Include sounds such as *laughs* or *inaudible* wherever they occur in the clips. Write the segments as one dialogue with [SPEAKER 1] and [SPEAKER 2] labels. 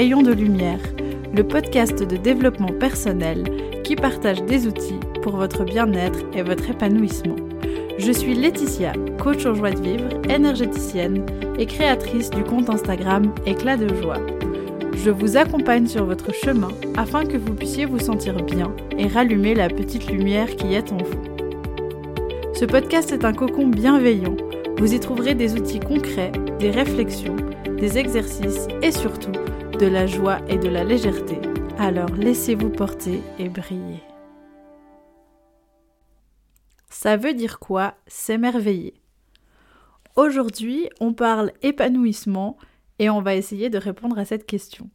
[SPEAKER 1] Rayons de lumière, le podcast de développement personnel qui partage des outils pour votre bien-être et votre épanouissement. Je suis Laetitia, coach en joie de vivre, énergéticienne et créatrice du compte Instagram Éclat de joie. Je vous accompagne sur votre chemin afin que vous puissiez vous sentir bien et rallumer la petite lumière qui est en vous. Ce podcast est un cocon bienveillant. Vous y trouverez des outils concrets, des réflexions, des exercices et surtout de la joie et de la légèreté. Alors laissez-vous porter et briller. Ça veut dire quoi s'émerveiller? Aujourd'hui, on parle épanouissement et on va essayer de répondre à cette question.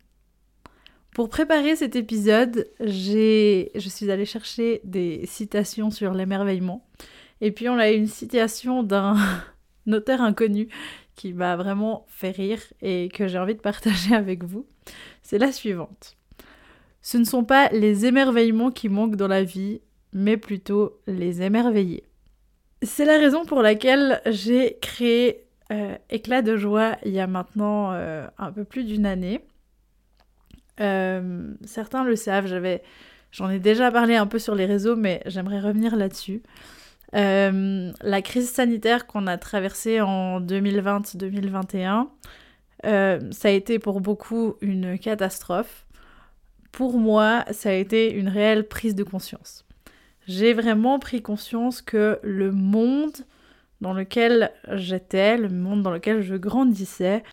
[SPEAKER 1] Pour préparer cet épisode, je suis allée chercher des citations sur l'émerveillement. Et puis on a eu une citation d'un auteur inconnu qui m'a vraiment fait rire et que j'ai envie de partager *laughs* avec vous. C'est la suivante. Ce ne sont pas les émerveillements qui manquent dans la vie, mais plutôt les émerveillés. C'est la raison pour laquelle j'ai créé euh, Éclat de joie il y a maintenant euh, un peu plus d'une année. Euh, certains le savent, j'en ai déjà parlé un peu sur les réseaux, mais j'aimerais revenir là-dessus. La crise sanitaire qu'on a traversée en 2020-2021, ça a été pour beaucoup une catastrophe. Pour moi, ça a été une réelle prise de conscience. J'ai vraiment pris conscience que le monde dans lequel j'étais, le monde dans lequel je grandissais,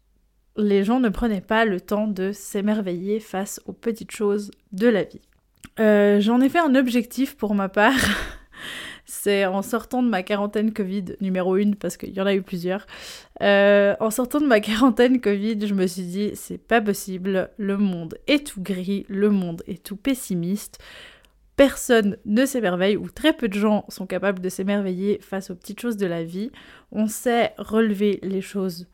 [SPEAKER 1] les gens ne prenaient pas le temps de s'émerveiller face aux petites choses de la vie. Euh, j'en ai fait un objectif pour ma part. *laughs* C'est en sortant de ma quarantaine Covid numéro 1, parce qu'il y en a eu plusieurs. Euh, en sortant de ma quarantaine Covid, je me suis dit, c'est pas possible, le monde est tout gris, le monde est tout pessimiste personne ne s'émerveille ou très peu de gens sont capables de s'émerveiller face aux petites choses de la vie. On sait relever les choses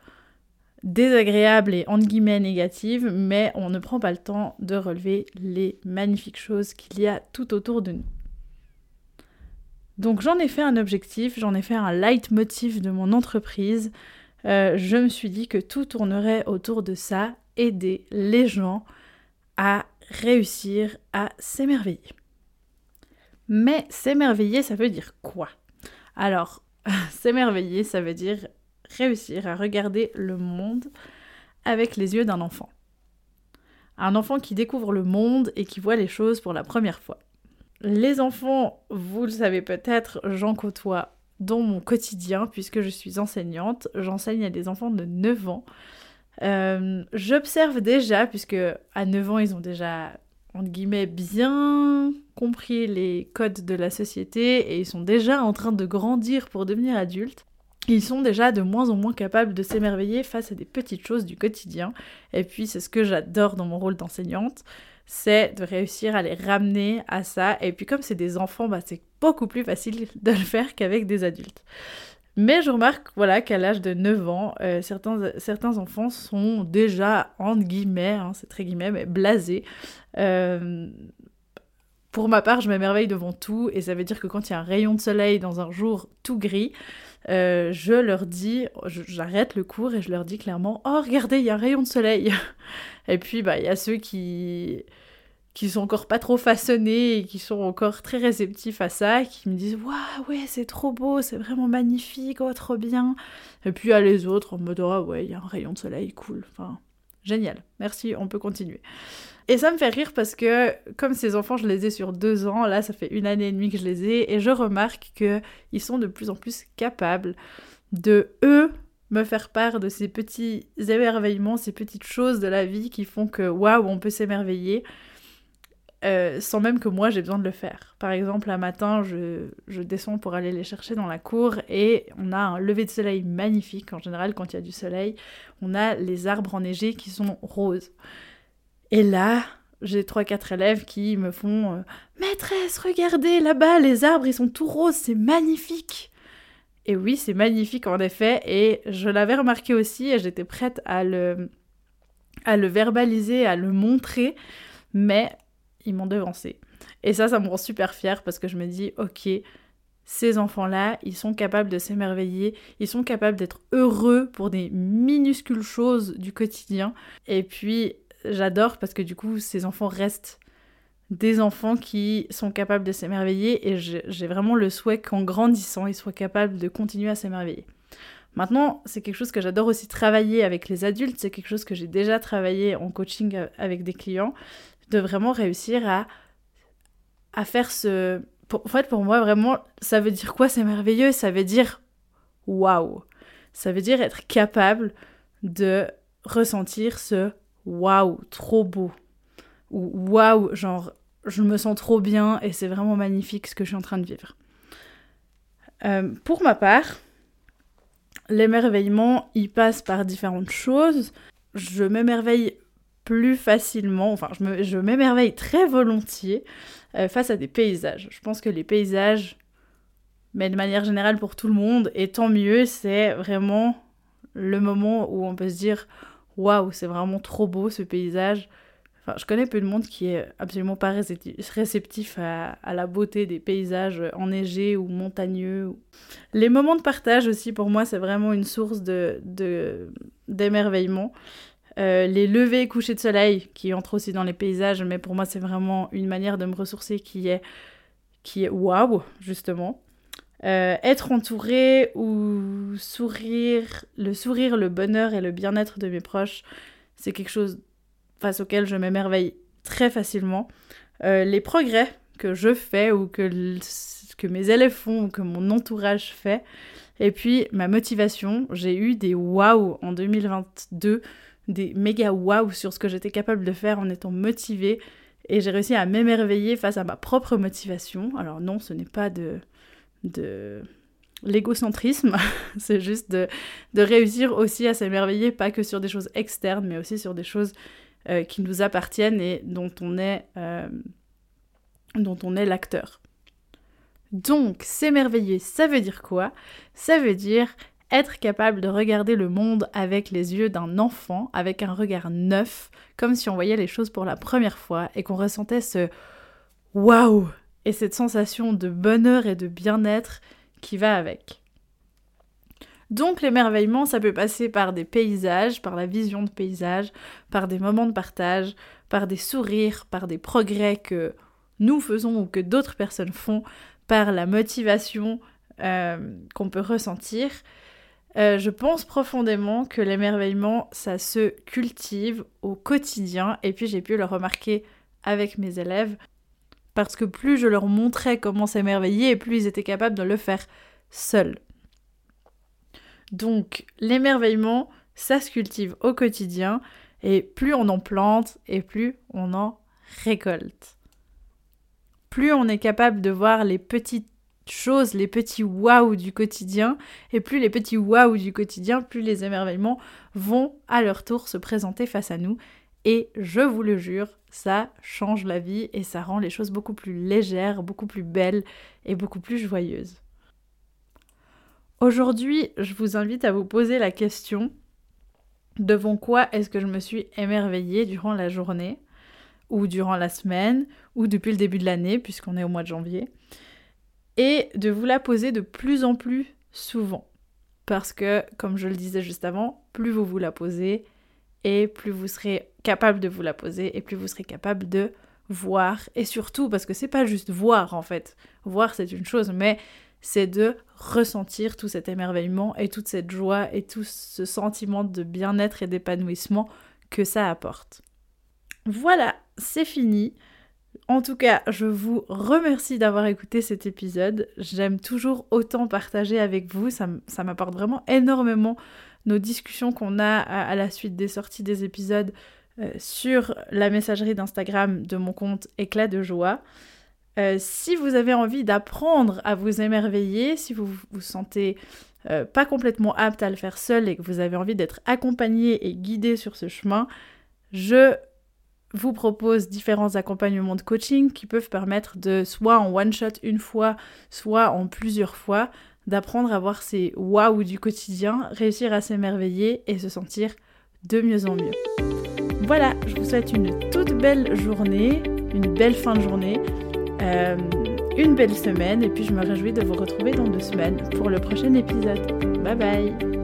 [SPEAKER 1] désagréables et entre guillemets négatives, mais on ne prend pas le temps de relever les magnifiques choses qu'il y a tout autour de nous. Donc j'en ai fait un objectif, j'en ai fait un leitmotiv de mon entreprise. Euh, je me suis dit que tout tournerait autour de ça, aider les gens à réussir à s'émerveiller. Mais s'émerveiller, ça veut dire quoi? Alors, *laughs* s'émerveiller, ça veut dire réussir à regarder le monde avec les yeux d'un enfant. Un enfant qui découvre le monde et qui voit les choses pour la première fois. Les enfants, vous le savez peut-être, j'en côtoie dans mon quotidien puisque je suis enseignante. J'enseigne à des enfants de 9 ans. Euh, j'observe déjà, puisque à 9 ans, ils ont déjà entre guillemets, bien compris les codes de la société et ils sont déjà en train de grandir pour devenir adultes. Ils sont déjà de moins en moins capables de s'émerveiller face à des petites choses du quotidien. Et puis c'est ce que j'adore dans mon rôle d'enseignante, c'est de réussir à les ramener à ça. Et puis comme c'est des enfants, bah, c'est beaucoup plus facile de le faire qu'avec des adultes. Mais je remarque voilà, qu'à l'âge de 9 ans, euh, certains, certains enfants sont déjà, entre guillemets, hein, c'est très guillemets, mais blasés. Euh, pour ma part, je m'émerveille devant tout, et ça veut dire que quand il y a un rayon de soleil dans un jour tout gris, euh, je leur dis, j'arrête le cours et je leur dis clairement, oh regardez, il y a un rayon de soleil. *laughs* et puis, bah, il y a ceux qui qui sont encore pas trop façonnés et qui sont encore très réceptifs à ça, qui me disent Waouh, ouais, c'est trop beau, c'est vraiment magnifique, oh, trop bien. Et puis à les autres en mode Oh, ouais, il y a un rayon de soleil, cool. Enfin, génial, merci, on peut continuer. Et ça me fait rire parce que, comme ces enfants, je les ai sur deux ans, là, ça fait une année et demie que je les ai, et je remarque qu'ils sont de plus en plus capables de, eux, me faire part de ces petits émerveillements, ces petites choses de la vie qui font que, waouh, on peut s'émerveiller. Euh, sans même que moi j'ai besoin de le faire. Par exemple, un matin, je, je, descends pour aller les chercher dans la cour et on a un lever de soleil magnifique. En général, quand il y a du soleil, on a les arbres enneigés qui sont roses. Et là, j'ai trois quatre élèves qui me font euh, Maîtresse, regardez là-bas, les arbres ils sont tout roses, c'est magnifique. Et oui, c'est magnifique en effet, et je l'avais remarqué aussi et j'étais prête à le, à le verbaliser, à le montrer, mais ils m'ont devancé. Et ça, ça me rend super fière parce que je me dis, ok, ces enfants-là, ils sont capables de s'émerveiller, ils sont capables d'être heureux pour des minuscules choses du quotidien. Et puis, j'adore parce que du coup, ces enfants restent des enfants qui sont capables de s'émerveiller et j'ai vraiment le souhait qu'en grandissant, ils soient capables de continuer à s'émerveiller. Maintenant, c'est quelque chose que j'adore aussi travailler avec les adultes, c'est quelque chose que j'ai déjà travaillé en coaching avec des clients, de vraiment réussir à, à faire ce... en fait, pour moi, vraiment, ça veut dire quoi C'est merveilleux, ça veut dire waouh. Ça veut dire être capable de ressentir ce waouh, trop beau. Ou waouh, genre je me sens trop bien et c'est vraiment magnifique ce que je suis en train de vivre. Euh, pour ma part, l'émerveillement, il passe par différentes choses. Je m'émerveille plus facilement, enfin je m'émerveille très volontiers euh, face à des paysages. Je pense que les paysages, mais de manière générale pour tout le monde, et tant mieux, c'est vraiment le moment où on peut se dire waouh, c'est vraiment trop beau ce paysage je connais peu de monde qui est absolument pas réceptif à, la beauté des paysages enneigés ou montagneux. Les moments de partage aussi, pour moi, c'est vraiment une source de, d'émerveillement. Euh, les levées et couchers de soleil qui entrent aussi dans les paysages, mais pour moi, c'est vraiment une manière de me ressourcer qui est, qui est waouh, justement. Euh, être entouré ou sourire, le sourire, le bonheur et le bien-être de mes proches, c'est quelque chose face auxquels je m'émerveille très facilement. Euh, les progrès que je fais ou que, que mes élèves font ou que mon entourage fait. Et puis ma motivation, j'ai eu des waouh en 2022, des méga waouh sur ce que j'étais capable de faire en étant motivée. Et j'ai réussi à m'émerveiller face à ma propre motivation. Alors non, ce n'est pas de, de l'égocentrisme, *laughs* c'est juste de, de réussir aussi à s'émerveiller, pas que sur des choses externes, mais aussi sur des choses euh, qui nous appartiennent et dont on est, euh, dont on est l'acteur. Donc, s'émerveiller, ça veut dire quoi? Ça veut dire être capable de regarder le monde avec les yeux d'un enfant, avec un regard neuf, comme si on voyait les choses pour la première fois et qu'on ressentait ce waouh et cette sensation de bonheur et de bien-être qui va avec. Donc l'émerveillement, ça peut passer par des paysages, par la vision de paysages, par des moments de partage, par des sourires, par des progrès que nous faisons ou que d'autres personnes font, par la motivation euh, qu'on peut ressentir. Euh, je pense profondément que l'émerveillement, ça se cultive au quotidien, et puis j'ai pu le remarquer avec mes élèves, parce que plus je leur montrais comment s'émerveiller, et plus ils étaient capables de le faire seuls. Donc l'émerveillement, ça se cultive au quotidien et plus on en plante et plus on en récolte. Plus on est capable de voir les petites choses, les petits waouh du quotidien, et plus les petits waouh du quotidien, plus les émerveillements vont à leur tour se présenter face à nous. Et je vous le jure, ça change la vie et ça rend les choses beaucoup plus légères, beaucoup plus belles et beaucoup plus joyeuses. Aujourd'hui, je vous invite à vous poser la question devant quoi est-ce que je me suis émerveillée durant la journée ou durant la semaine ou depuis le début de l'année puisqu'on est au mois de janvier? Et de vous la poser de plus en plus souvent parce que comme je le disais juste avant, plus vous vous la posez et plus vous serez capable de vous la poser et plus vous serez capable de voir et surtout parce que c'est pas juste voir en fait. Voir c'est une chose mais c'est de ressentir tout cet émerveillement et toute cette joie et tout ce sentiment de bien-être et d'épanouissement que ça apporte. Voilà, c'est fini. En tout cas, je vous remercie d'avoir écouté cet épisode. J'aime toujours autant partager avec vous. Ça, m'apporte vraiment énormément nos discussions qu'on a à, la suite des sorties des épisodes euh, sur la messagerie d'Instagram de mon compte Éclat de joie. Euh, si vous avez envie d'apprendre à vous émerveiller, si vous vous sentez euh, pas complètement apte à le faire seul et que vous avez envie d'être accompagné et guidé sur ce chemin, je vous propose différents accompagnements de coaching qui peuvent permettre de, soit en one shot une fois, soit en plusieurs fois, d'apprendre à voir ces waouh du quotidien, réussir à s'émerveiller et se sentir de mieux en mieux. Voilà, je vous souhaite une toute belle journée, une belle fin de journée. Euh, une belle semaine et puis je me réjouis de vous retrouver dans deux semaines pour le prochain épisode. Bye bye